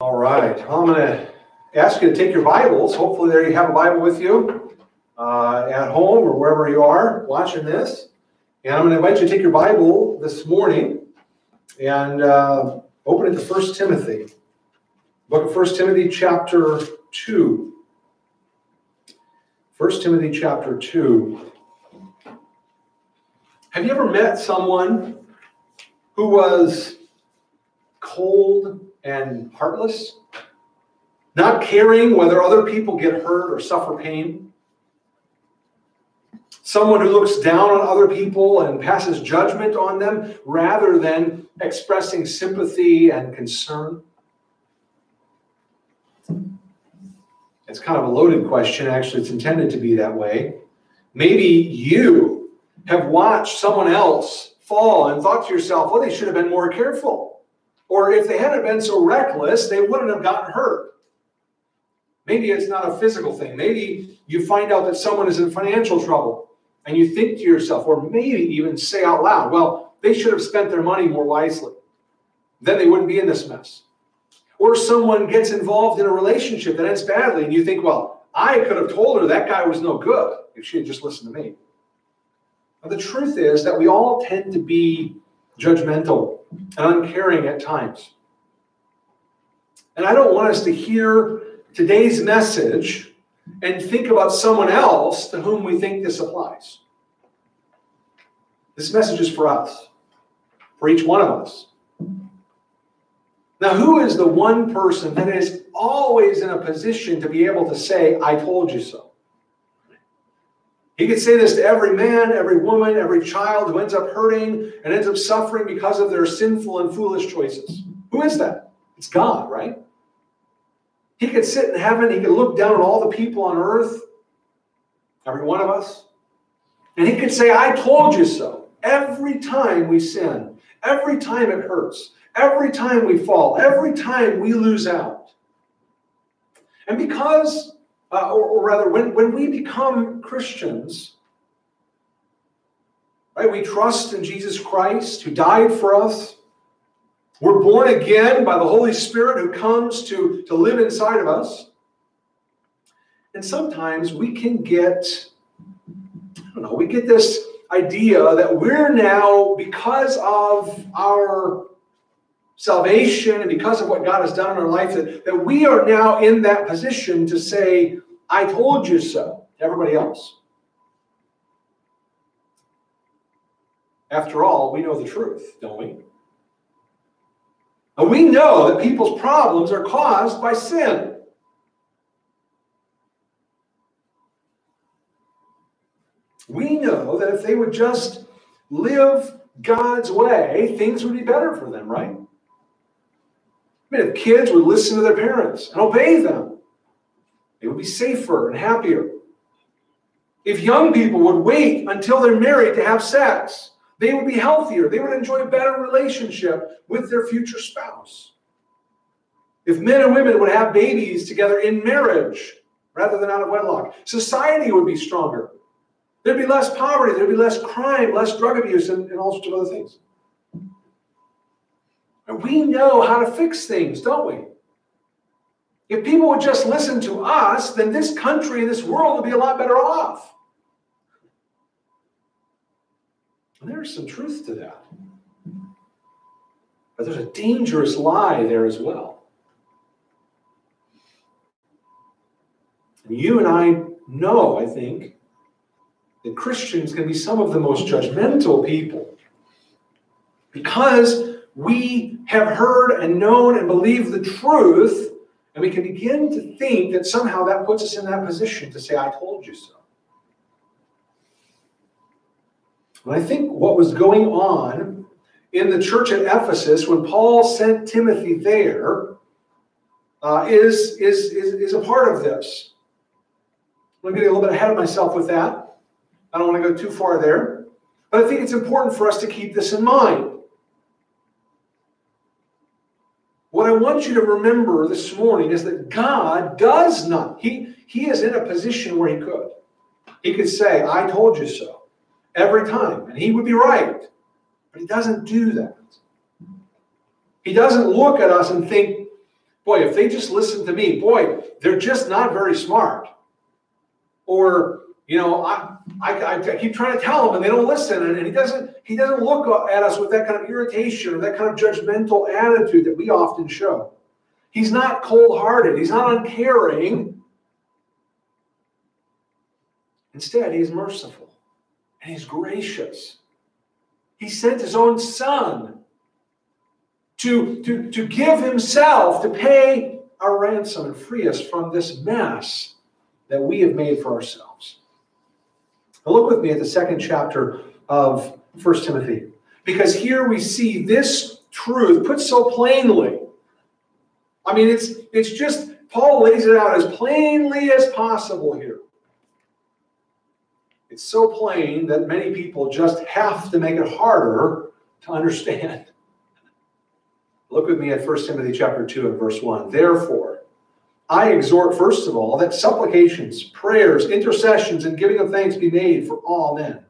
All right, I'm going to ask you to take your Bibles. Hopefully, there you have a Bible with you uh, at home or wherever you are watching this. And I'm going to invite you to take your Bible this morning and uh, open it to First Timothy. Book of First Timothy, chapter 2. First Timothy, chapter 2. Have you ever met someone who was cold and heartless? Not caring whether other people get hurt or suffer pain? Someone who looks down on other people and passes judgment on them rather than expressing sympathy and concern? It's kind of a loaded question. Actually, it's intended to be that way. Maybe you have watched someone else fall and thought to yourself, well, they should have been more careful. Or if they hadn't been so reckless, they wouldn't have gotten hurt. Maybe it's not a physical thing. Maybe you find out that someone is in financial trouble and you think to yourself, or maybe even say out loud, well, they should have spent their money more wisely. Then they wouldn't be in this mess. Or someone gets involved in a relationship that ends badly and you think, well, I could have told her that guy was no good if she had just listened to me. But the truth is that we all tend to be judgmental and uncaring at times. And I don't want us to hear today's message and think about someone else to whom we think this applies. This message is for us, for each one of us. Now, who is the one person that is always in a position to be able to say, I told you so? He could say this to every man, every woman, every child who ends up hurting and ends up suffering because of their sinful and foolish choices. Who is that? It's God, right? He could sit in heaven, he could look down at all the people on earth, every one of us, and he could say, I told you so. Every time we sin, every time it hurts, every time we fall, every time we lose out. And because uh, or, or, rather, when, when we become Christians, right, we trust in Jesus Christ who died for us. We're born again by the Holy Spirit who comes to, to live inside of us. And sometimes we can get, I don't know, we get this idea that we're now, because of our salvation and because of what God has done in our life, that, that we are now in that position to say, I told you so to everybody else. After all, we know the truth, don't we? And we know that people's problems are caused by sin. We know that if they would just live God's way, things would be better for them, right? I mean, if kids would listen to their parents and obey them, they would be safer and happier. If young people would wait until they're married to have sex, they would be healthier. They would enjoy a better relationship with their future spouse. If men and women would have babies together in marriage rather than out of wedlock, society would be stronger. There'd be less poverty, there'd be less crime, less drug abuse, and, and all sorts of other things. And we know how to fix things, don't we? If people would just listen to us, then this country this world would be a lot better off. And there's some truth to that. But there's a dangerous lie there as well. And you and I know, I think, that Christians can be some of the most judgmental people because we have heard and known and believed the truth, and we can begin to think that somehow that puts us in that position to say, I told you so. And I think what was going on in the church at Ephesus when Paul sent Timothy there uh, is is, is, is a part of this. I'm getting a little bit ahead of myself with that. I don't want to go too far there. But I think it's important for us to keep this in mind. What I want you to remember this morning is that God does not, He, he is in a position where He could. He could say, I told you so, every time, and He would be right. But He doesn't do that. He doesn't look at us and think, Boy, if they just listen to me, boy, they're just not very smart. Or, you know, I, I, I keep trying to tell them and they don't listen. And, and he doesn't he doesn't look at us with that kind of irritation or that kind of judgmental attitude that we often show. He's not cold-hearted. He's not uncaring. Instead, he's merciful and he's gracious. He sent his own son to, to, to give himself to pay our ransom and free us from this mess that we have made for ourselves. Now look with me at the second chapter of First Timothy, because here we see this truth put so plainly. I mean, it's it's just Paul lays it out as plainly as possible here. It's so plain that many people just have to make it harder to understand. Look with me at 1 Timothy chapter 2 and verse 1. Therefore, I exhort first of all that supplications, prayers, intercessions, and giving of thanks be made for all men,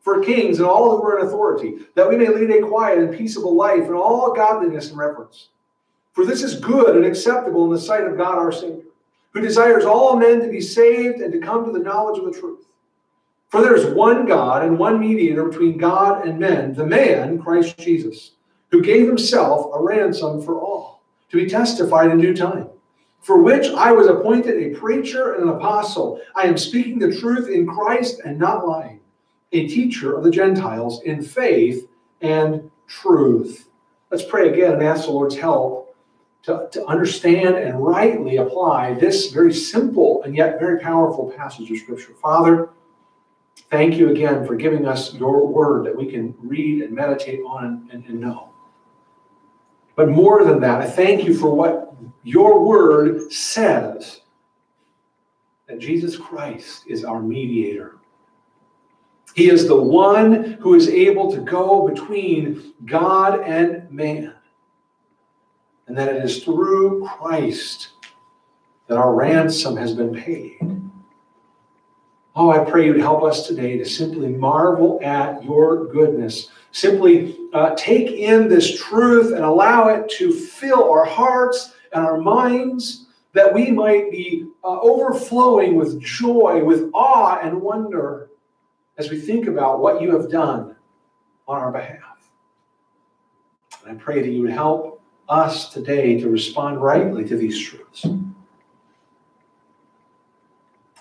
for kings and all who are in authority, that we may lead a quiet and peaceable life in all godliness and reverence. For this is good and acceptable in the sight of God our Savior, who desires all men to be saved and to come to the knowledge of the truth. For there is one God and one mediator between God and men, the man, Christ Jesus, who gave himself a ransom for all, to be testified in due time. For which I was appointed a preacher and an apostle. I am speaking the truth in Christ and not lying, a teacher of the Gentiles in faith and truth. Let's pray again and ask the Lord's help to, to understand and rightly apply this very simple and yet very powerful passage of Scripture. Father, Thank you again for giving us your word that we can read and meditate on and, and, know. But more than that, I thank you for what your word says that Jesus Christ is our mediator. He is the one who is able to go between God and man. And that it is through Christ that our ransom has been paid. Oh, I pray you'd help us today to simply marvel at your goodness. Simply uh, take in this truth and allow it to fill our hearts and our minds that we might be uh, overflowing with joy, with awe and wonder as we think about what you have done on our behalf. And I pray that you would help us today to respond rightly to these truths. And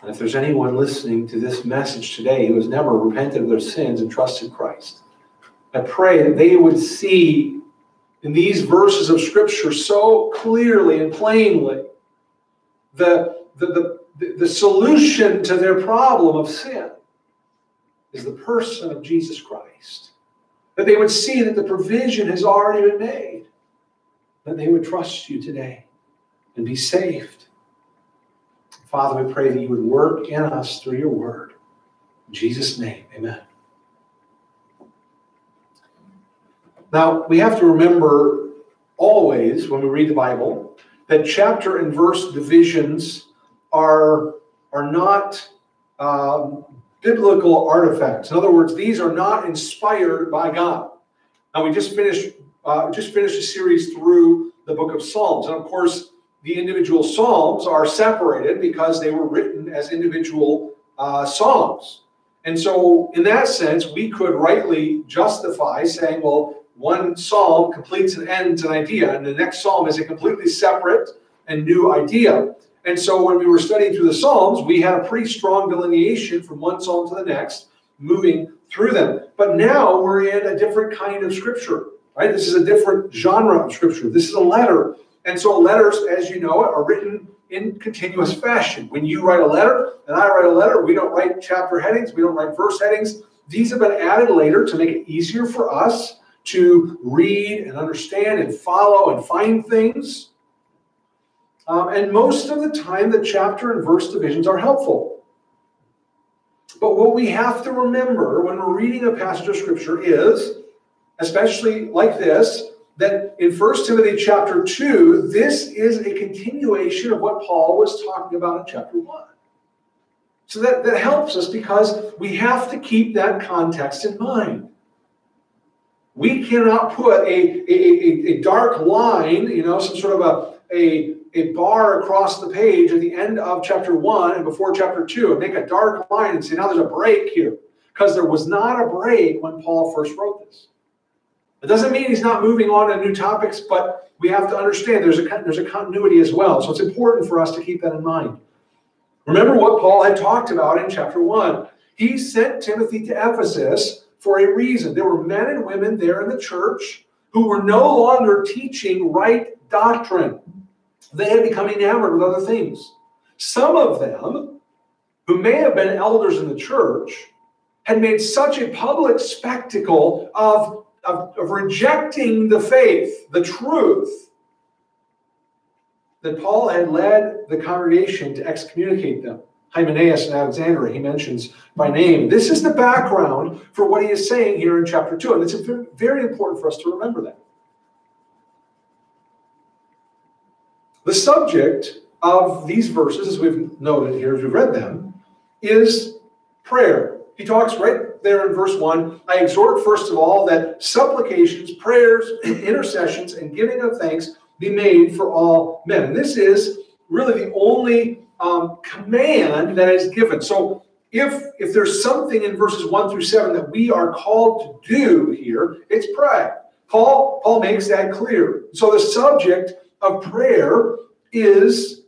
if there's anyone listening to this message today who has never repented of their sins and trusted Christ, I pray that they would see in these verses of Scripture so clearly and plainly the, the, the, the solution to their problem of sin is the person of Jesus Christ. That they would see that the provision has already been made. That they would trust you today and be saved Father, we pray that you would work in us through your word. In Jesus' name, amen. Now, we have to remember always when we read the Bible that chapter and verse divisions are, are not um, biblical artifacts. In other words, these are not inspired by God. Now, we just finished uh, just finished a series through the book of Psalms, and of course, the individual psalms are separated because they were written as individual uh, psalms. And so, in that sense, we could rightly justify saying, well, one psalm completes and ends an idea, and the next psalm is a completely separate and new idea. And so, when we were studying through the psalms, we had a pretty strong delineation from one psalm to the next, moving through them. But now we're in a different kind of scripture, right? This is a different genre of scripture. This is a letter and so letters, as you know, are written in continuous fashion. When you write a letter and I write a letter, we don't write chapter headings, we don't write verse headings. These have been added later to make it easier for us to read and understand and follow and find things. Um, and most of the time, the chapter and verse divisions are helpful. But what we have to remember when we're reading a passage of scripture is, especially like this, that in 1 Timothy chapter 2, this is a continuation of what Paul was talking about in chapter 1. So that, that helps us because we have to keep that context in mind. We cannot put a, a, a, a dark line, you know, some sort of a a, a bar across the page at the end of chapter one and before chapter two and make a dark line and say, now there's a break here. Because there was not a break when Paul first wrote this. It doesn't mean he's not moving on to new topics, but we have to understand there's a, there's a continuity as well. So it's important for us to keep that in mind. Remember what Paul had talked about in chapter one. He sent Timothy to Ephesus for a reason. There were men and women there in the church who were no longer teaching right doctrine. They had become enamored with other things. Some of them, who may have been elders in the church, had made such a public spectacle of, of, of rejecting the faith, the truth, that Paul had led the congregation to excommunicate them. Hymenaeus and Alexander, he mentions by name. This is the background for what he is saying here in chapter 2. And it's very important for us to remember that. The subject of these verses, as we've noted here, as we've read them, is prayer. He talks right there in verse 1 I exhort, first of all, that supplications, prayers, intercessions, and giving of thanks be made for all men. This is really the only um, command that is given. So if if there's something in verses 1 through 7 that we are called to do here, it's pray. Paul, Paul makes that clear. So the subject of prayer is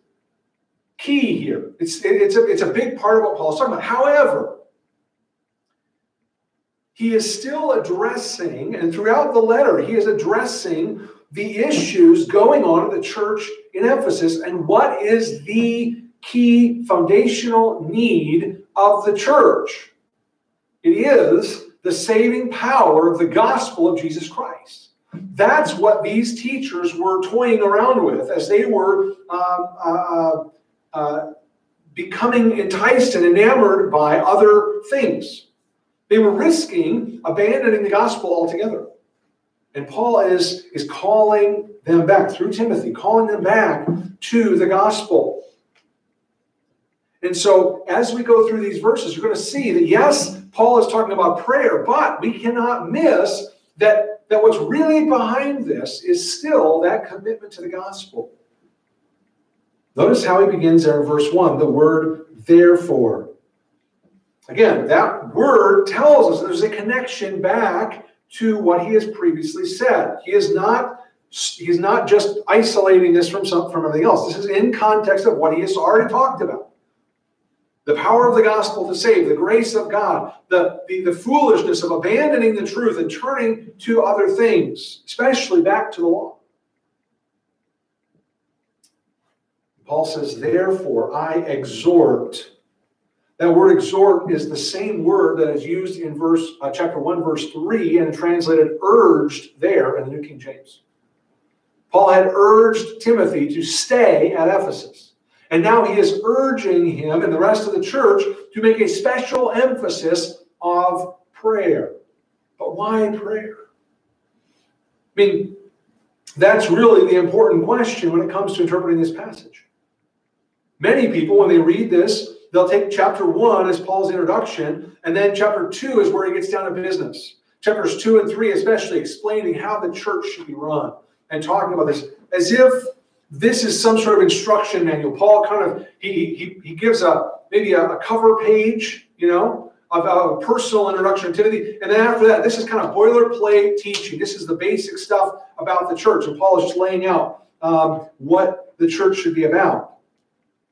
key here. It's, it's, a, it's a big part of what Paul's talking about. However, he is still addressing, and throughout the letter, he is addressing the issues going on in the church in Ephesus and what is the key foundational need of the church. It is the saving power of the gospel of Jesus Christ. That's what these teachers were toying around with as they were um, uh, uh, uh, becoming enticed and enamored by other things. They were risking abandoning the gospel altogether. And Paul is, is calling them back through Timothy, calling them back to the gospel. And so, as we go through these verses, you're going to see that yes, Paul is talking about prayer, but we cannot miss that, that what's really behind this is still that commitment to the gospel. Notice how he begins there in verse 1 the word therefore. Again, that word tells us there's a connection back to what he has previously said. He is not he's not just isolating this from some, from everything else. This is in context of what he has already talked about. The power of the gospel to save, the grace of God, the, the, the foolishness of abandoning the truth and turning to other things, especially back to the law. Paul says, Therefore, I exhort. That word exhort is the same word that is used in verse uh, chapter 1, verse 3, and translated urged there in the New King James. Paul had urged Timothy to stay at Ephesus. And now he is urging him and the rest of the church to make a special emphasis of prayer. But why prayer? I mean, that's really the important question when it comes to interpreting this passage. Many people, when they read this, they'll take chapter one as Paul's introduction, and then chapter two is where he gets down to business. Chapters two and three, especially explaining how the church should be run and talking about this as if this is some sort of instruction manual. Paul kind of he he, he gives a maybe a, a cover page, you know, of a personal introduction to Timothy, and then after that, this is kind of boilerplate teaching. This is the basic stuff about the church, and Paul is just laying out um, what the church should be about.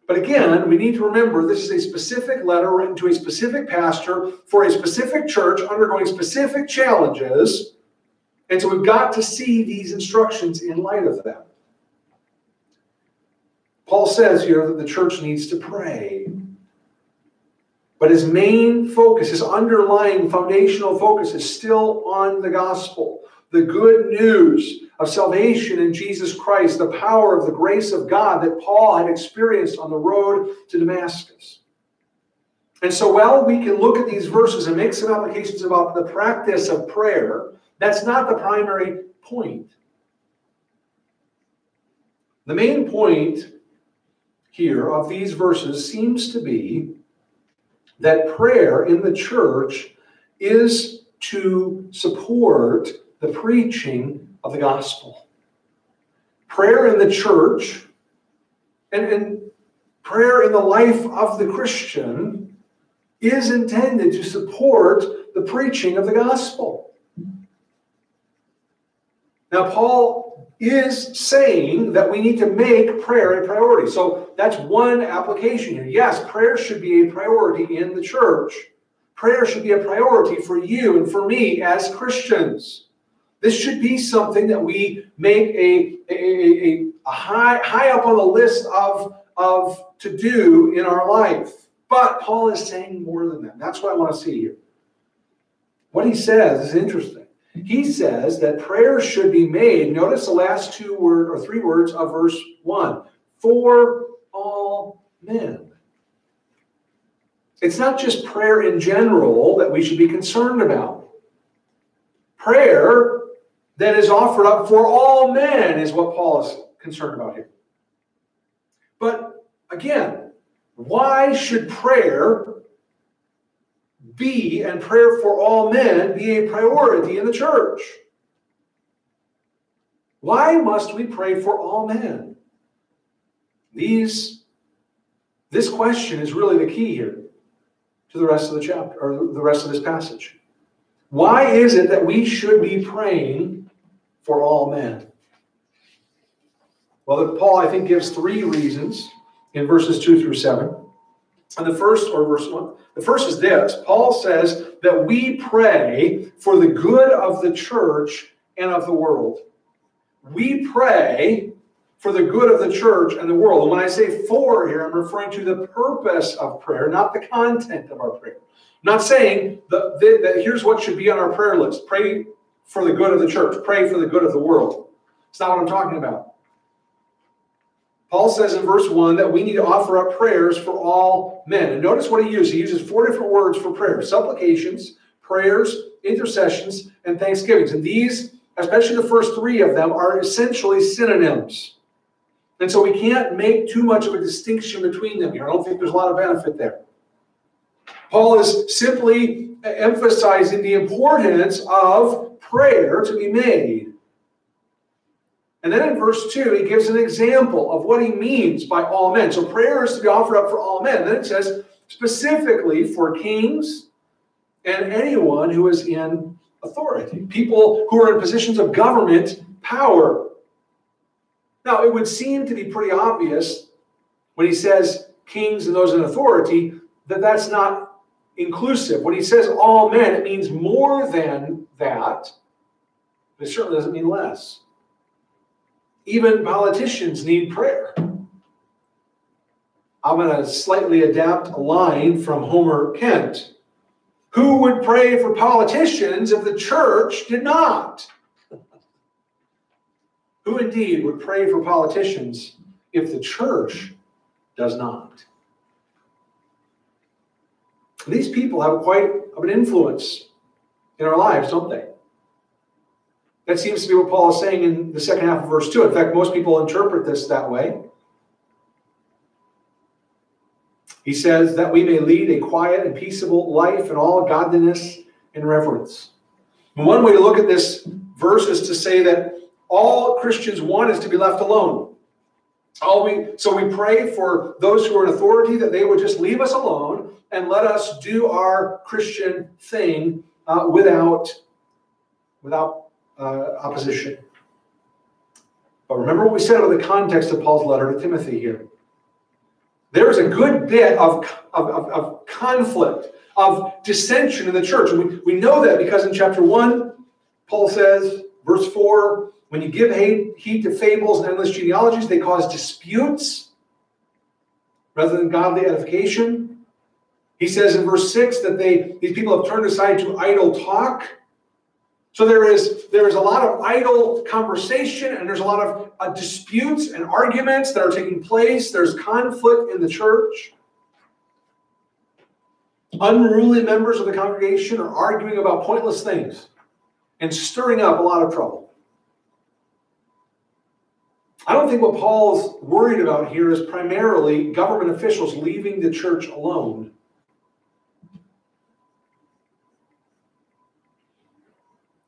But again, we need to remember this is a specific letter written to a specific pastor for a specific church undergoing specific challenges. And so we've got to see these instructions in light of that. Paul says here that the church needs to pray. But his main focus, his underlying foundational focus, is still on the gospel, the good news of salvation in Jesus Christ, the power of the grace of God that Paul had experienced on the road to Damascus. And so, while we can look at these verses and make some applications about the practice of prayer, that's not the primary point. The main point here of these verses seems to be that prayer in the church is to support the preaching of the gospel. prayer in the church and, and prayer in the life of the Christian is intended to support the preaching of the gospel. Now, Paul is saying that we need to make prayer a priority. So that's one application here. Yes, prayer should be a priority in the church. Prayer should be a priority for you and for me as Christians. This should be something that we make a, a, a, a high, high up on the list of, of to do in our life. But Paul is saying more than that. That's what I want to see here. What he says is interesting. He says that prayer should be made. Notice the last two word or three words of verse one for men. It's not just prayer in general that we should be concerned about. Prayer that is offered up for all men is what Paul is concerned about here. But again, why should prayer be and prayer for all men be a priority in the church? Why must we pray for all men? These this question is really the key here to the rest of the chapter or the rest of this passage. Why is it that we should be praying for all men? Well, Paul, I think, gives three reasons in verses 2 through 7. And the first, or verse 1, the first is this Paul says that we pray for the good of the church and of the world. We pray for the good of the church and the world. And when I say for here, I'm referring to the purpose of prayer, not the content of our prayer. I'm not saying that, that here's what should be on our prayer list pray for the good of the church, pray for the good of the world. It's not what I'm talking about. Paul says in verse 1 that we need to offer up prayers for all men. And notice what he uses. He uses four different words for prayer supplications, prayers, intercessions, and thanksgivings. And these, especially the first three of them, are essentially synonyms. And so we can't make too much of a distinction between them here. I don't think there's a lot of benefit there. Paul is simply emphasizing the importance of prayer to be made. And then in verse 2, he gives an example of what he means by all men. So prayer is to be offered up for all men. Then it says specifically for kings and anyone who is in authority, people who are in positions of government power. Now, it would seem to be pretty obvious when he says kings and those in authority that that's not inclusive. When he says all men, it means more than that, but it certainly doesn't mean less. Even politicians need prayer. I'm going to slightly adapt a line from Homer Kent. Who would pray for politicians if the church did not? Who indeed would pray for politicians if the church does not? These people have quite of an influence in our lives, don't they? That seems to be what Paul is saying in the second half of verse 2. In fact, most people interpret this that way. He says that we may lead a quiet and peaceable life in all godliness and reverence. One way to look at this verse is to say that all Christians want is to be left alone. All we, so we pray for those who are in authority that they would just leave us alone and let us do our Christian thing uh, without, without uh, opposition. But remember what we said about the context of Paul's letter to Timothy here. There is a good bit of, of, of, of conflict, of dissension in the church. We, we know that because in chapter 1, Paul says, verse 4, when you give heed to fables and endless genealogies, they cause disputes rather than godly edification. He says in verse 6 that they these people have turned aside to idle talk. So there is there is a lot of idle conversation and there's a lot of uh, disputes and arguments that are taking place. There's conflict in the church. Unruly members of the congregation are arguing about pointless things and stirring up a lot of trouble. I don't think what Paul's worried about here is primarily government officials leaving the church alone.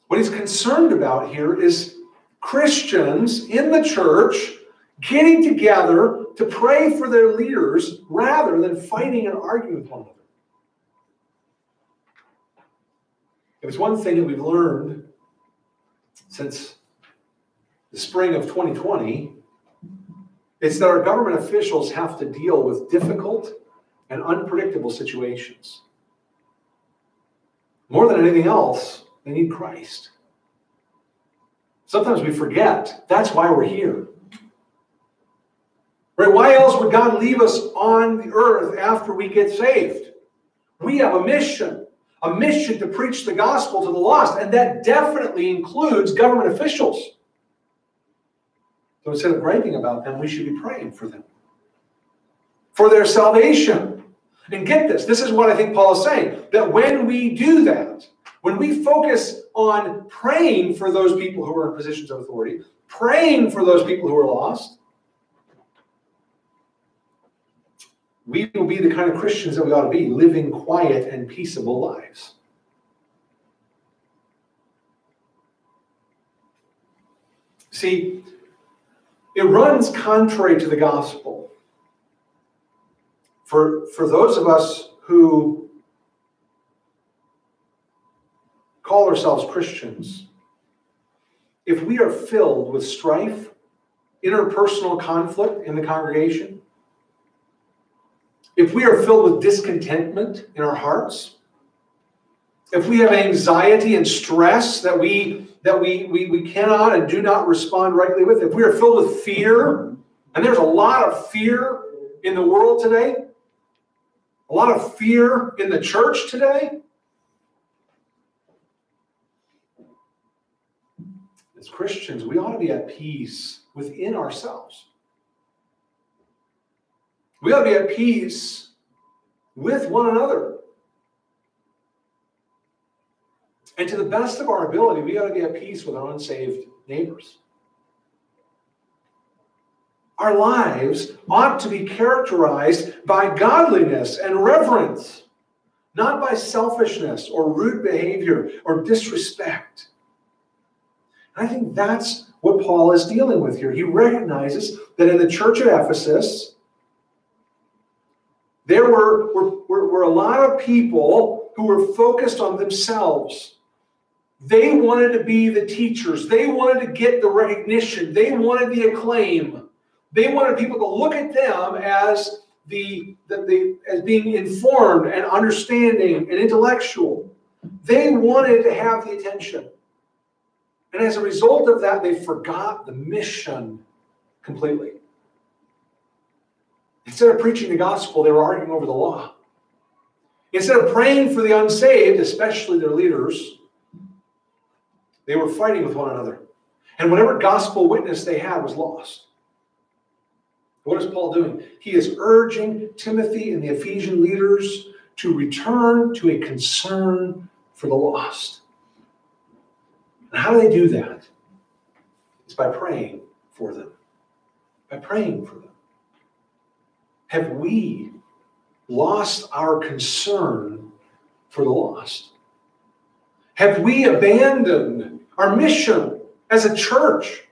What he's concerned about here is Christians in the church getting together to pray for their leaders rather than fighting and arguing with one another. If it's one thing that we've learned since the spring of 2020, it's that our government officials have to deal with difficult and unpredictable situations. More than anything else, they need Christ. Sometimes we forget that's why we're here. Right? Why else would God leave us on the earth after we get saved? We have a mission, a mission to preach the gospel to the lost, and that definitely includes government officials. So instead of griping about them, we should be praying for them, for their salvation. And get this this is what I think Paul is saying that when we do that, when we focus on praying for those people who are in positions of authority, praying for those people who are lost, we will be the kind of Christians that we ought to be, living quiet and peaceable lives. See, it runs contrary to the gospel. For, for those of us who call ourselves Christians, if we are filled with strife, interpersonal conflict in the congregation, if we are filled with discontentment in our hearts, if we have anxiety and stress that we that we, we we cannot and do not respond rightly with, if we are filled with fear, and there's a lot of fear in the world today, a lot of fear in the church today. As Christians, we ought to be at peace within ourselves. We ought to be at peace with one another. And to the best of our ability, we ought to be at peace with our unsaved neighbors. Our lives ought to be characterized by godliness and reverence, not by selfishness or rude behavior or disrespect. And I think that's what Paul is dealing with here. He recognizes that in the church at Ephesus, there were, were, were, were a lot of people who were focused on themselves. They wanted to be the teachers. They wanted to get the recognition. They wanted the acclaim. They wanted people to look at them as the, the, the as being informed and understanding and intellectual. They wanted to have the attention. And as a result of that, they forgot the mission completely. Instead of preaching the gospel, they were arguing over the law. Instead of praying for the unsaved, especially their leaders, they were fighting with one another. And whatever gospel witness they had was lost. What is Paul doing? He is urging Timothy and the Ephesian leaders to return to a concern for the lost. And how do they do that? It's by praying for them. By praying for them. Have we lost our concern for the lost? Have we abandoned our mission as a church?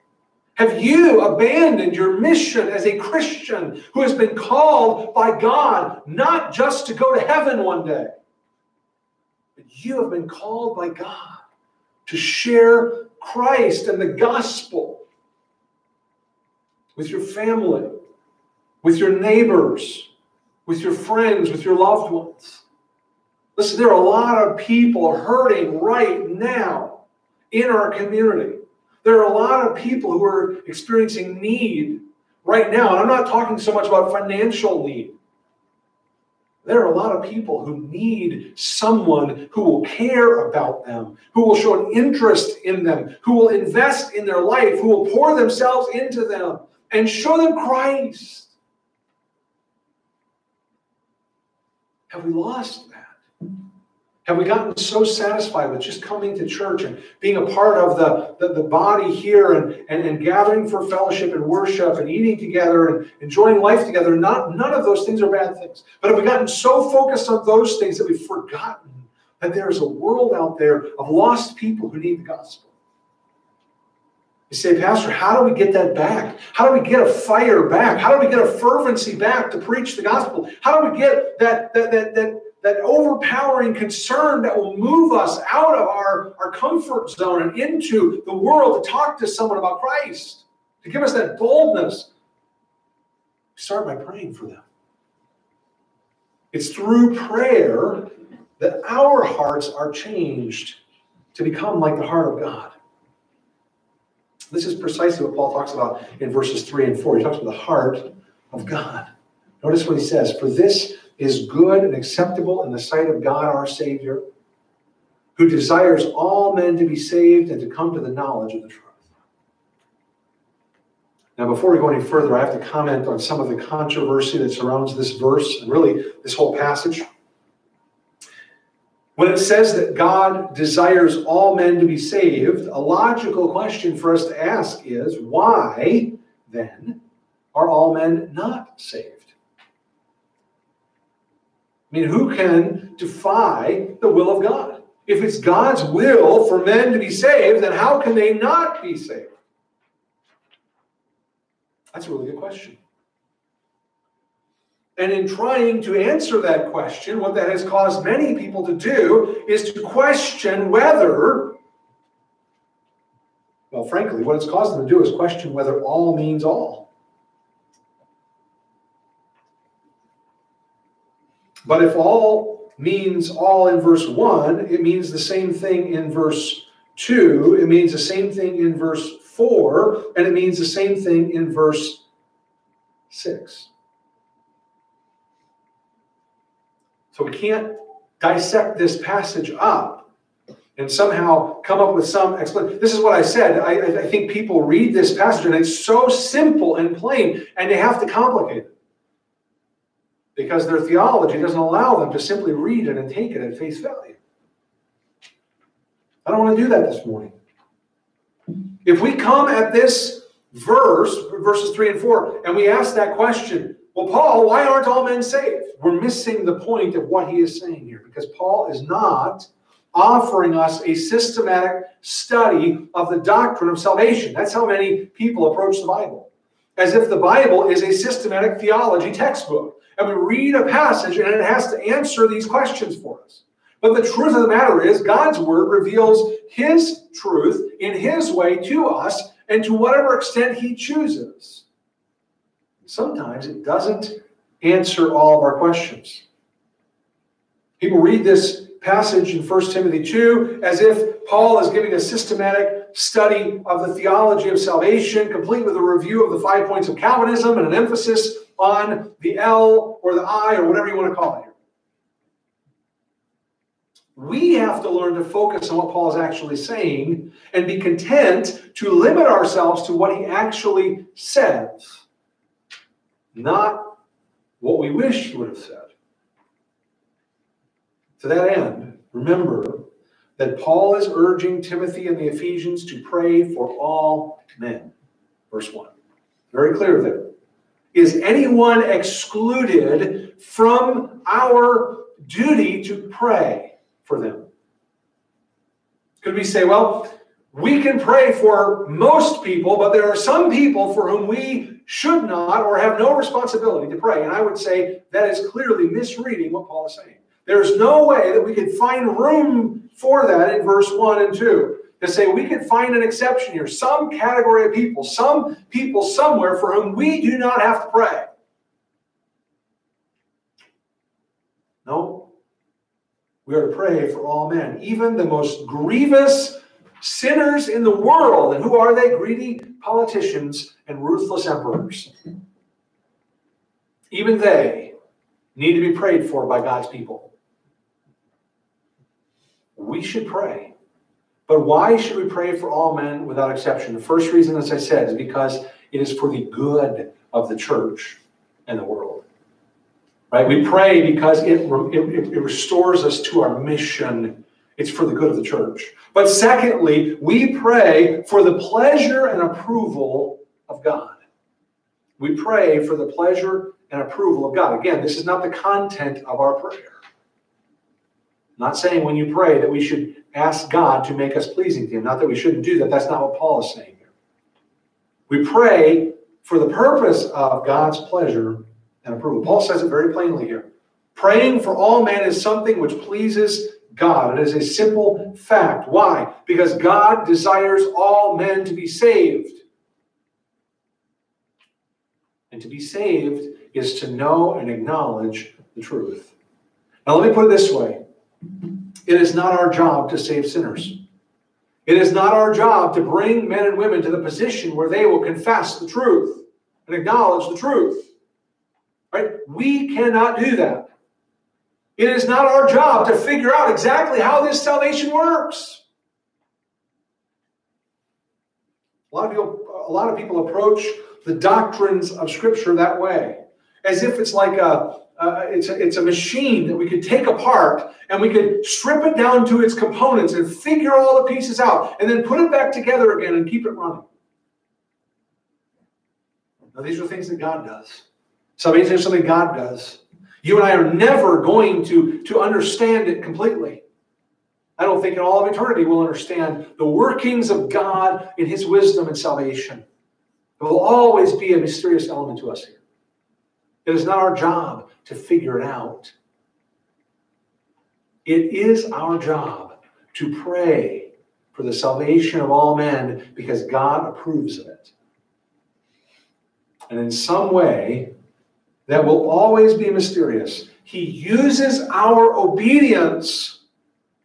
Have you abandoned your mission as a Christian who has been called by God not just to go to heaven one day, but you have been called by God to share Christ and the gospel with your family, with your neighbors, with your friends, with your loved ones. Listen, there are a lot of people hurting right now in our community. There are a lot of people who are experiencing need right now. And I'm not talking so much about financial need. There are a lot of people who need someone who will care about them, who will show an interest in them, who will invest in their life, who will pour themselves into them and show them Christ. Have we lost that? Have we gotten so satisfied with just coming to church and being a part of the, the, the, body here and, and, and gathering for fellowship and worship and eating together and enjoying life together? Not, none of those things are bad things. But have we gotten so focused on those things that we've forgotten that there is a world out there of lost people who need the gospel? You say, Pastor, how do we get that back? How do we get a fire back? How do we get a fervency back to preach the gospel? How do we get that, that, that, that, that overpowering concern that will move us out of our, our comfort zone and into the world to talk to someone about Christ, to give us that boldness? Start by praying for them. It's through prayer that our hearts are changed to become like the heart of God. This is precisely what Paul talks about in verses 3 and 4. He talks about the heart of God. Notice what he says For this is good and acceptable in the sight of God our Savior, who desires all men to be saved and to come to the knowledge of the truth. Now, before we go any further, I have to comment on some of the controversy that surrounds this verse and really this whole passage. When it says that God desires all men to be saved, a logical question for us to ask is why then are all men not saved? I mean, who can defy the will of God? If it's God's will for men to be saved, then how can they not be saved? That's a really good question. And in trying to answer that question, what that has caused many people to do is to question whether, well, frankly, what it's caused them to do is question whether all means all. But if all means all in verse 1, it means the same thing in verse 2, it means the same thing in verse 4, and it means the same thing in verse 6. So we can't dissect this passage up and somehow come up with some explanation. This is what I said. I, I think people read this passage and it's so simple and plain, and they have to complicate it because their theology doesn't allow them to simply read it and take it at face value. I don't want to do that this morning. If we come at this verse, verses 3 and 4, and we ask that question, well, Paul, why aren't all men saved? We're missing the point of what he is saying here because Paul is not offering us a systematic study of the doctrine of salvation. That's how many people approach the Bible, as if the Bible is a systematic theology textbook. And we read a passage and it has to answer these questions for us. But the truth of the matter is, God's word reveals his truth in his way to us and to whatever extent he chooses. Sometimes it doesn't answer all of our questions. People read this passage in 1 Timothy 2 as if Paul is giving a systematic study of the theology of salvation, complete with a review of the five points of Calvinism and an emphasis on the L or the I or whatever you want to call it here. We have to learn to focus on what Paul is actually saying and be content to limit ourselves to what he actually says not what we wish he would have said. To that end, remember that Paul is urging Timothy and the Ephesians to pray for all men. Verse 1. Very clear there. Is anyone excluded from our duty to pray for them? Could we say, well, we can pray for most people, but there are some people for whom we should not or have no responsibility to pray. And I would say that is clearly misreading what Paul is saying. There's no way that we could find room for that in verse 1 and 2 to say we can find an exception here, some category of people, some people somewhere for whom we do not have to pray. No. We are to pray for all men, even the most grievous sinners in the world. And who are they? Greedy politicians and ruthless emperors. Even they need to be prayed for by God's people. We should pray. But why should we pray for all men without exception? The first reason, as I said, is because it is for the good of the church and the world. Right? We pray because it, it, it restores us to our mission it's for the good of the church. But secondly, we pray for the pleasure and approval of God. We pray for the pleasure and approval of God. Again, this is not the content of our prayer. Not saying when you pray that we should ask God to make us pleasing to Him. Not that we shouldn't do that. That's not what Paul is saying here. We pray for the purpose of God's pleasure and approval. Paul says it very plainly here. Praying for all men is something which pleases God. It is a simple fact. Why? Because God desires all men to be saved. And to be saved is to know and acknowledge the truth. Now, let me put it this way it is not our job to save sinners. It is not our job to bring men and women to the position where they will confess the truth and acknowledge the truth. Right? We cannot do that. It is not our job to figure out exactly how this salvation works. A lot of people, a lot of people approach the doctrines of Scripture that way, as if it's like a, uh, it's, a, it's a machine that we could take apart and we could strip it down to its components and figure all the pieces out and then put it back together again and keep it running. Now, these are things that God does. Salvation is something God does. You and I are never going to, to understand it completely. I don't think in all of eternity we'll understand the workings of God in His wisdom and salvation. There will always be a mysterious element to us here. It is not our job to figure it out. It is our job to pray for the salvation of all men because God approves of it. And in some way, that will always be mysterious. He uses our obedience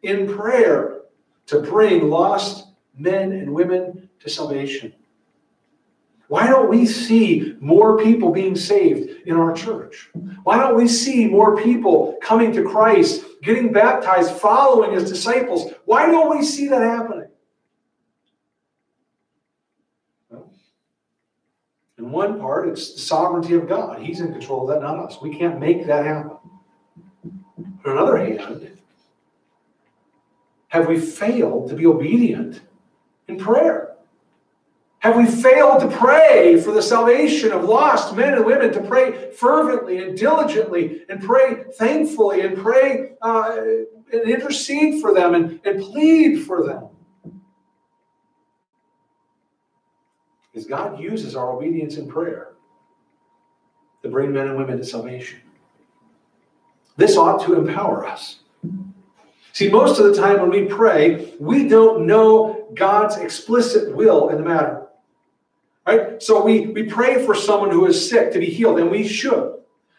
in prayer to bring lost men and women to salvation. Why don't we see more people being saved in our church? Why don't we see more people coming to Christ, getting baptized, following as disciples? Why don't we see that happening? In one part, it's the sovereignty of God. He's in control of that, not us. We can't make that happen. On the other hand, have we failed to be obedient in prayer? Have we failed to pray for the salvation of lost men and women, to pray fervently and diligently, and pray thankfully, and pray uh, and intercede for them and, and plead for them? Because God uses our obedience in prayer to bring men and women to salvation. This ought to empower us. See, most of the time when we pray, we don't know God's explicit will in the matter. Right? So we, we pray for someone who is sick to be healed, and we should.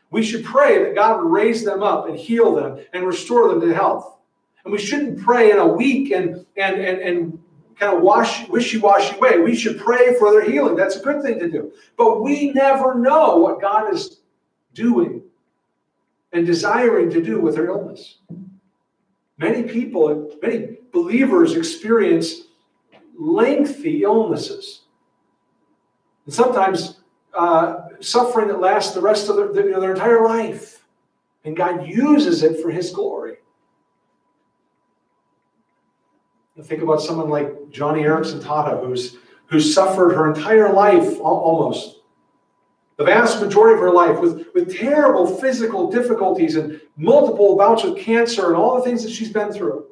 We should pray that God would raise them up and heal them and restore them to health. And we shouldn't pray in a weak and, and, and, and kind of wash, wishy-washy way. We should pray for their healing. That's a good thing to do. But we never know what God is doing and desiring to do with their illness. Many people, many believers experience lengthy illnesses. And sometimes uh, suffering that lasts the rest of their, their, their entire life. And God uses it for His glory. Think about someone like Joni Eareckson Tada, who's who's suffered her entire life almost, the vast majority of her life, with, with terrible physical difficulties and multiple bouts of cancer and all the things that she's been through.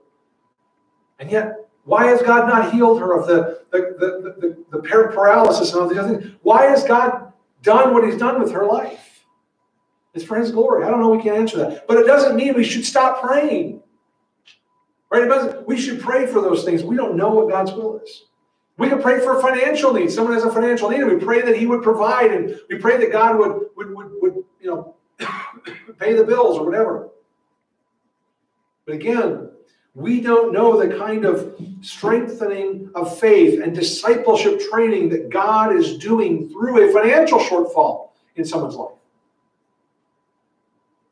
And yet, why has God not healed her of the, the, the, the, the paralysis and all these other things? Why has God done what he's done with her life? It's for his glory. I don't know we can answer that. But it doesn't mean we should stop praying. Right? We should pray for those things. We don't know what God's will is. We can pray for financial needs. Someone has a financial need, and we pray that He would provide, and we pray that God would would would, would you know pay the bills or whatever. But again, we don't know the kind of strengthening of faith and discipleship training that God is doing through a financial shortfall in someone's life.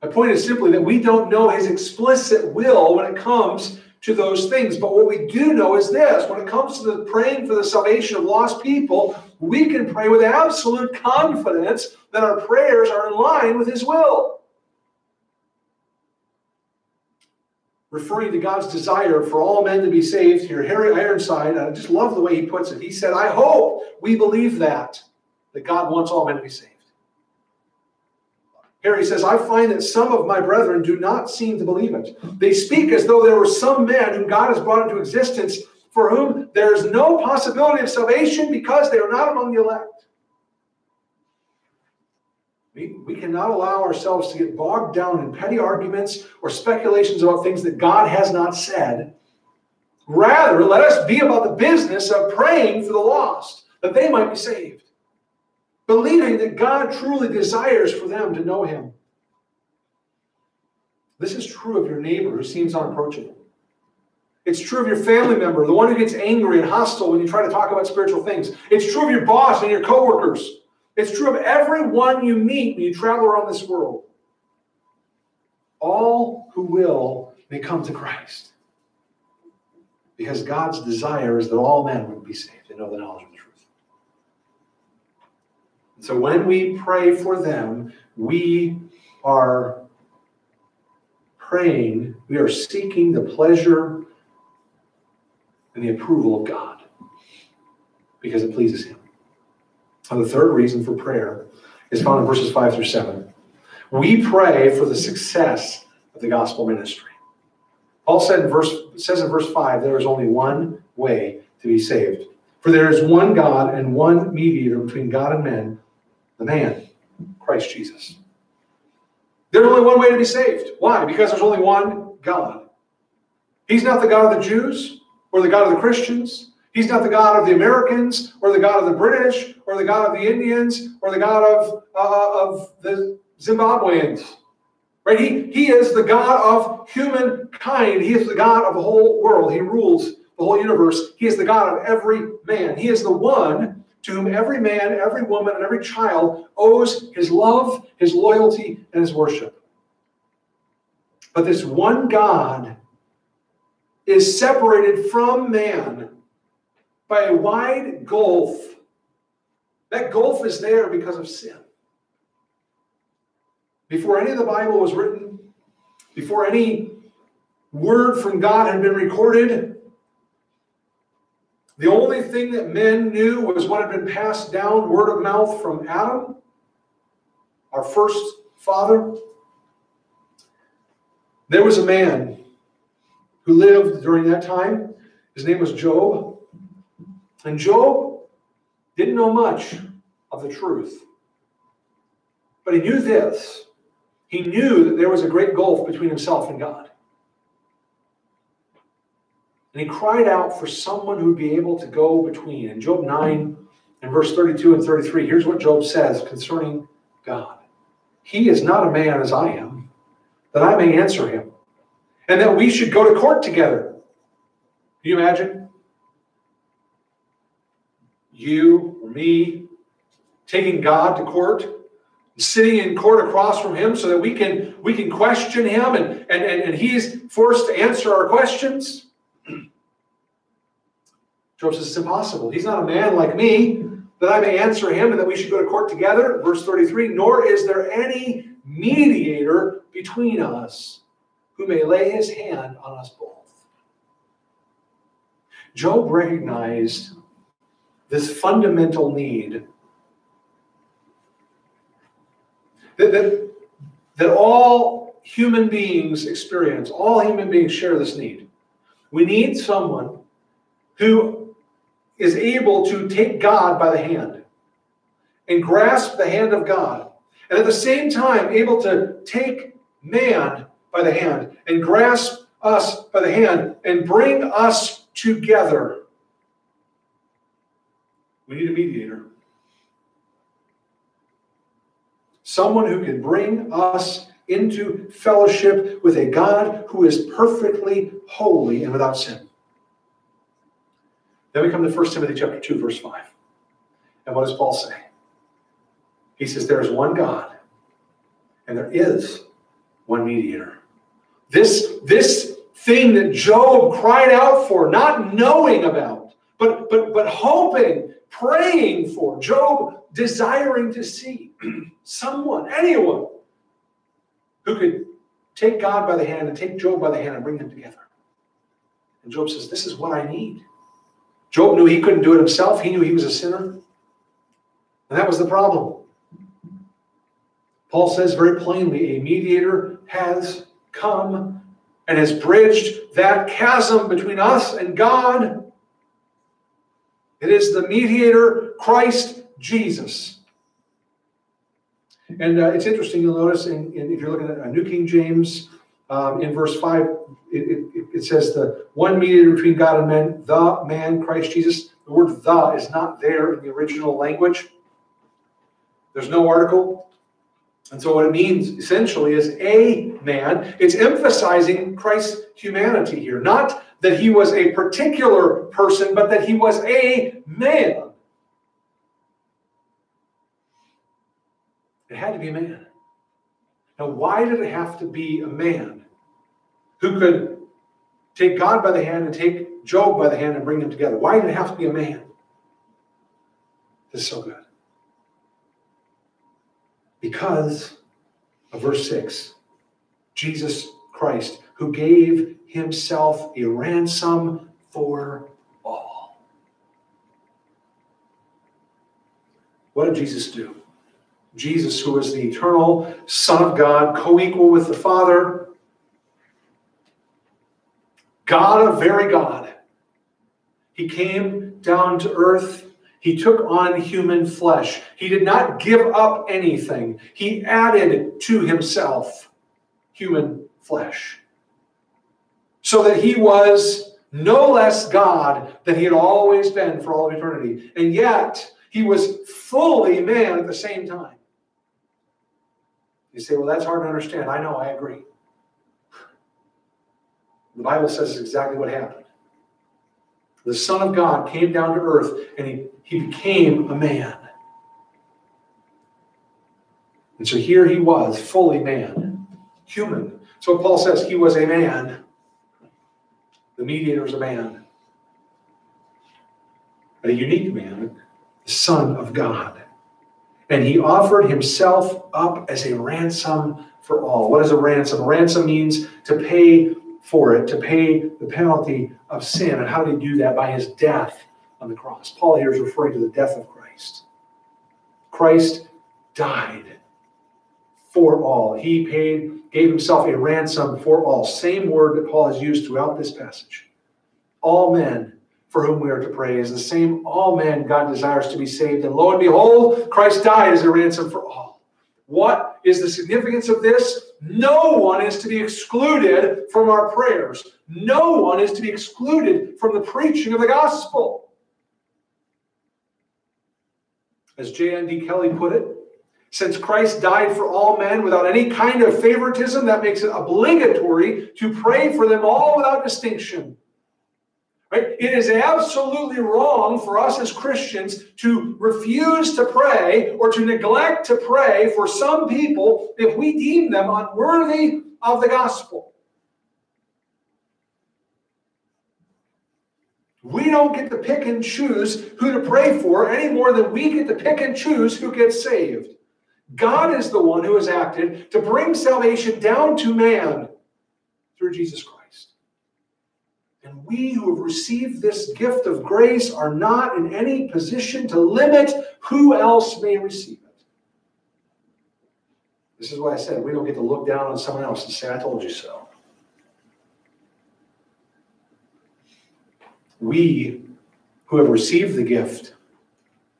My point is simply that we don't know his explicit will when it comes to those things. But what we do know is this when it comes to the praying for the salvation of lost people, we can pray with absolute confidence that our prayers are in line with His will. Referring to God's desire for all men to be saved here, Harry Ironside, I just love the way he puts it. He said, I hope we believe that, that God wants all men to be saved. Harry says, I find that some of my brethren do not seem to believe it. They speak as though there were some men whom God has brought into existence for whom there is no possibility of salvation because they are not among the elect. We, we cannot allow ourselves to get bogged down in petty arguments or speculations about things that God has not said. Rather, let us be about the business of praying for the lost, that they might be saved, believing that God truly desires for them to know Him. This is true of your neighbor who seems unapproachable. It's true of your family member, the one who gets angry and hostile when you try to talk about spiritual things. It's true of your boss and your coworkers. It's true of everyone you meet when you travel around this world. All who will may come to Christ. Because God's desire is that all men would be saved and know the knowledge of the truth. And so when we pray for them, we are praying, we are seeking the pleasure and the approval of God because it pleases Him. And the third reason for prayer is found in verses 5 through 7. We pray for the success of the gospel ministry. Paul said in verse says in verse 5 there is only one way to be saved. For there is one God and one mediator between God and men, the man, Christ Jesus. There's only one way to be saved. Why? Because there's only one God. He's not the God of the Jews or the God of the Christians. He's not the God of the Americans or the God of the British or the God of the Indians or the God of, uh, of the Zimbabweans. Right? He, he is the God of humankind. He is the God of the whole world. He rules the whole universe. He is the God of every man. He is the one to whom every man, every woman, and every child owes his love, his loyalty, and his worship. But this one God is separated from man by a wide gulf. That gulf is there because of sin. Before any of the Bible was written, before any word from God had been recorded, the only thing that men knew was what had been passed down word of mouth from Adam, our first father. There was a man who lived during that time. His name was Job. And Job didn't know much of the truth. But he knew this he knew that there was a great gulf between himself and God. And he cried out for someone who would be able to go between. In Job 9 and verse 32 and 33, here's what Job says concerning God He is not a man as I am, that I may answer him, and that we should go to court together. Can you imagine? You or me taking God to court, sitting in court across from him so that we can we can question him and and, and, and he's forced to answer our questions. Job says it's impossible. He's not a man like me that I may answer him and that we should go to court together. Verse 33 Nor is there any mediator between us who may lay his hand on us both. Job recognized this fundamental need that, that, that all human beings experience, all human beings share this need. We need someone who is able to take God by the hand and grasp the hand of God, and at the same time, able to take man by the hand and grasp us by the hand and bring us together we need a mediator. Someone who can bring us into fellowship with a God who is perfectly holy and without sin. Then we come to 1 Timothy chapter 2, verse 5. And what does Paul say? He says, There is one God, and there is one mediator. This, this thing that Job cried out for, not knowing about, but, but, but hoping praying for, Job desiring to see someone, anyone, who could take God by the hand and take Job by the hand and bring them together. And Job says, This is what I need. Job knew he couldn't do it himself, he knew he was a sinner. And that was the problem. Paul says very plainly a mediator has come and has bridged that chasm between us and God It is the mediator, Christ Jesus. And uh, it's interesting, you'll notice in, in, if you're looking at a New King James, um, in verse 5, it, it, it, says the one mediator between God and men, the man, Christ Jesus. The word the is not there in the original language. There's no article. And so what it means essentially is a man. It's emphasizing Christ's humanity here. Not that he was a particular person, but that he was a man. It had to be a man. Now, why did it have to be a man who could take God by the hand and take Job by the hand and bring them together? Why did it have to be a man? This is so good. Because of verse 6 Jesus Christ, who gave himself a ransom for all. What did Jesus do? Jesus, who is the eternal Son of God, co equal with the Father, God of very God. He came down to earth. He took on human flesh. He did not give up anything. He added to himself human flesh. So that he was no less God than he had always been for all of eternity. And yet, he was fully man at the same time. You say, well, that's hard to understand. I know, I agree. The Bible says exactly what happened. The Son of God came down to earth and he, he became a man. And so here he was, fully man, human. So Paul says he was a man. The mediator is a man, a unique man, the Son of God. And he offered himself up as a ransom for all. What is a ransom? Ransom means to pay for it, to pay the penalty of sin. And how did he do that? By his death on the cross. Paul here is referring to the death of Christ. Christ died for all. He paid, gave himself a ransom for all. Same word that Paul has used throughout this passage. All men for whom we are to pray is the same all men God desires to be saved. And lo and behold, Christ died as a ransom for all. What is the significance of this? No one is to be excluded from our prayers. No one is to be excluded from the preaching of the gospel. As J.N.D. Kelly put it, since Christ died for all men without any kind of favoritism, that makes it obligatory to pray for them all without distinction. Right? It is absolutely wrong for us as Christians to refuse to pray or to neglect to pray for some people if we deem them unworthy of the gospel. We don't get to pick and choose who to pray for any more than we get to pick and choose who gets saved. God is the one who has acted to bring salvation down to man through Jesus Christ. And we who have received this gift of grace are not in any position to limit who else may receive it. This is why I said we don't get to look down on someone else and say, I told you so. We who have received the gift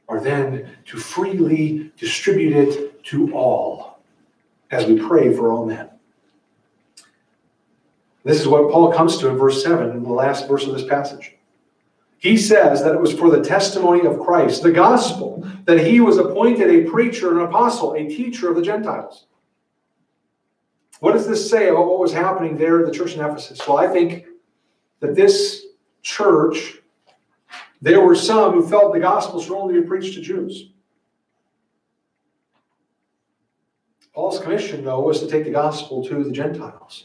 are then to freely distribute it to all as we pray for all men. This is what Paul comes to in verse 7, in the last verse of this passage. He says that it was for the testimony of Christ, the gospel, that he was appointed a preacher, an apostle, a teacher of the Gentiles. What does this say about what was happening there at the church in Ephesus? Well, I think that this church, there were some who felt the gospel should only be preached to Jews. Paul's commission, though, was to take the gospel to the Gentiles.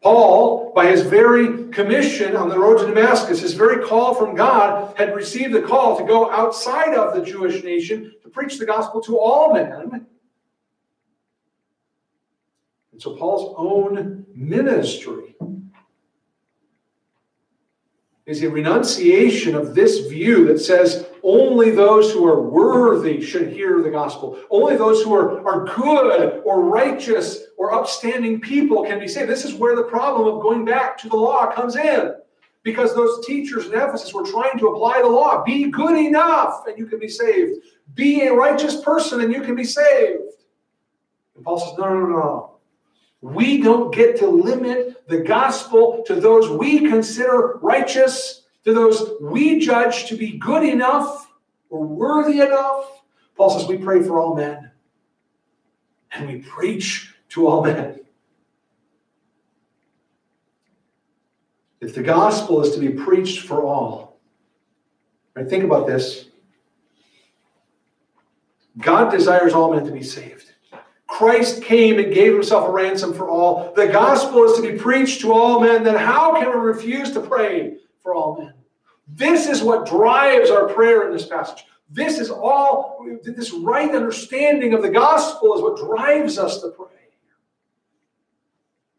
Paul, by his very commission on the road to Damascus, his very call from God, had received the call to go outside of the Jewish nation to preach the gospel to all men. And so Paul's own ministry is a renunciation of this view that says only those who are worthy should hear the gospel. Only those who are, are good or righteous or upstanding people can be saved. This is where the problem of going back to the law comes in. because those teachers in Ephesus were trying to apply the law. Be good enough and you can be saved. Be a righteous person and you can be saved. And Paul says, no, no, no, no. We don't get to limit the gospel to those we consider righteous, to those we judge to be good enough or worthy enough. Paul says, we pray for all men and we preach to all men. If the gospel is to be preached for all, right? Think about this. God desires all men to be saved. Christ came and gave himself a ransom for all. The gospel is to be preached to all men. Then how can we refuse to pray for all men? This is what drives our prayer in this passage. This is all, this right understanding of the gospel is what drives us to pray.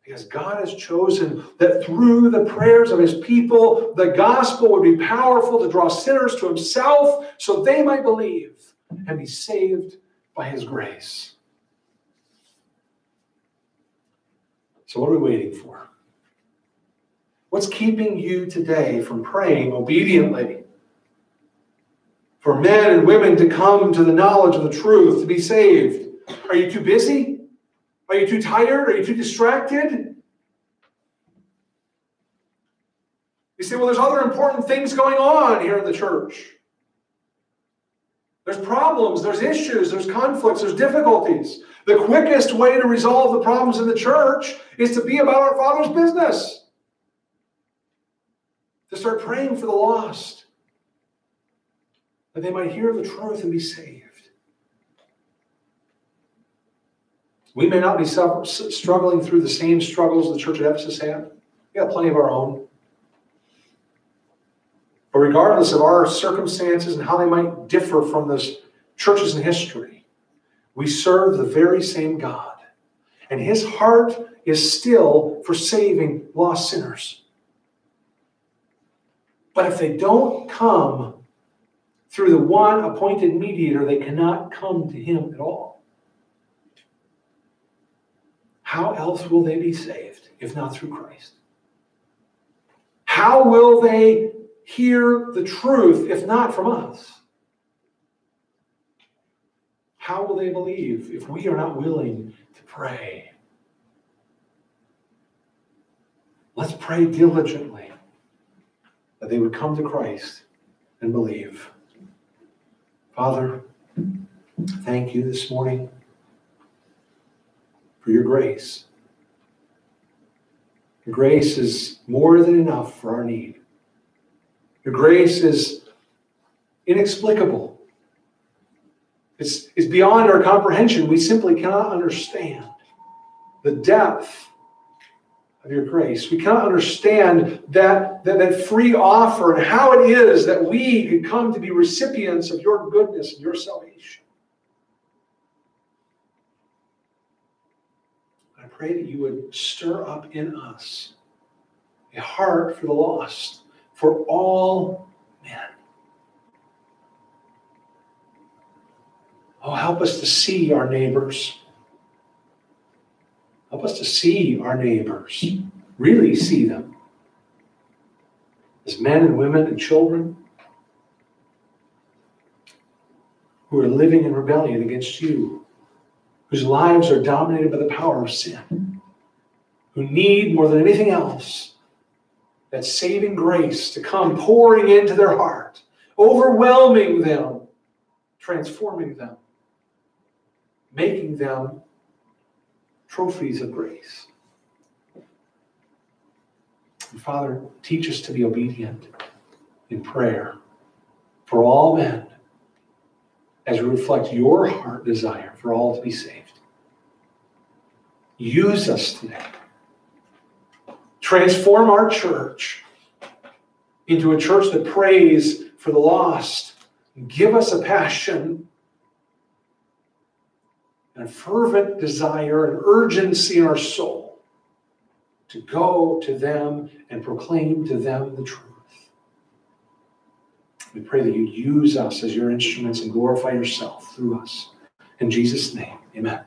Because God has chosen that through the prayers of his people, the gospel would be powerful to draw sinners to himself so they might believe and be saved by his grace. So, what are we waiting for? What's keeping you today from praying obediently? For men and women to come to the knowledge of the truth, to be saved. Are you too busy? Are you too tired? Are you too distracted? You say, well, there's other important things going on here in the church. There's problems, there's issues, there's conflicts, there's difficulties. The quickest way to resolve the problems in the church is to be about our Father's business, to start praying for the lost, that they might hear the truth and be saved. We may not be struggling through the same struggles the church at Ephesus had. We got plenty of our own. But regardless of our circumstances and how they might differ from the churches in history, we serve the very same God. And his heart is still for saving lost sinners. But if they don't come through the one appointed mediator, they cannot come to him at all. How else will they be saved if not through Christ? How will they hear the truth if not from us? How will they believe if we are not willing to pray? Let's pray diligently that they would come to Christ and believe. Father, thank you this morning for your grace. Your grace is more than enough for our need. Your grace is inexplicable. It's, it's beyond our comprehension. We simply cannot understand the depth of your grace. We cannot understand that, that, that free offer and how it is that we could come to be recipients of your goodness and your salvation. I pray that you would stir up in us a heart for the lost, for all men. Oh, help us to see our neighbors. Help us to see our neighbors, really see them. As men and women and children who are living in rebellion against you whose lives are dominated by the power of sin, who need more than anything else that saving grace to come pouring into their heart, overwhelming them, transforming them, making them trophies of grace. And Father, teach us to be obedient in prayer for all men as we reflect your heart desire for all to be saved. Use us today. Transform our church into a church that prays for the lost. Give us a passion and a fervent desire and urgency in our soul to go to them and proclaim to them the truth. We pray that you use us as your instruments and glorify yourself through us. In Jesus' name, amen.